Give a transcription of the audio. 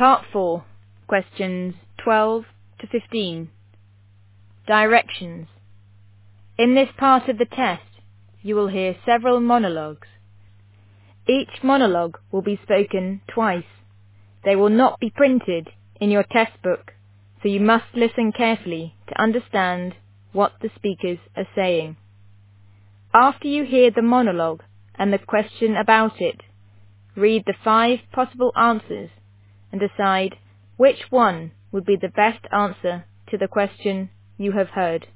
Part 4, questions 12 to 15. Directions. In this part of the test, you will hear several monologues. Each monologue will be spoken twice. They will not be printed in your test book, so you must listen carefully to understand what the speakers are saying. After you hear the monologue and the question about it, read the five possible answers and decide which one would be the best answer to the question you have heard.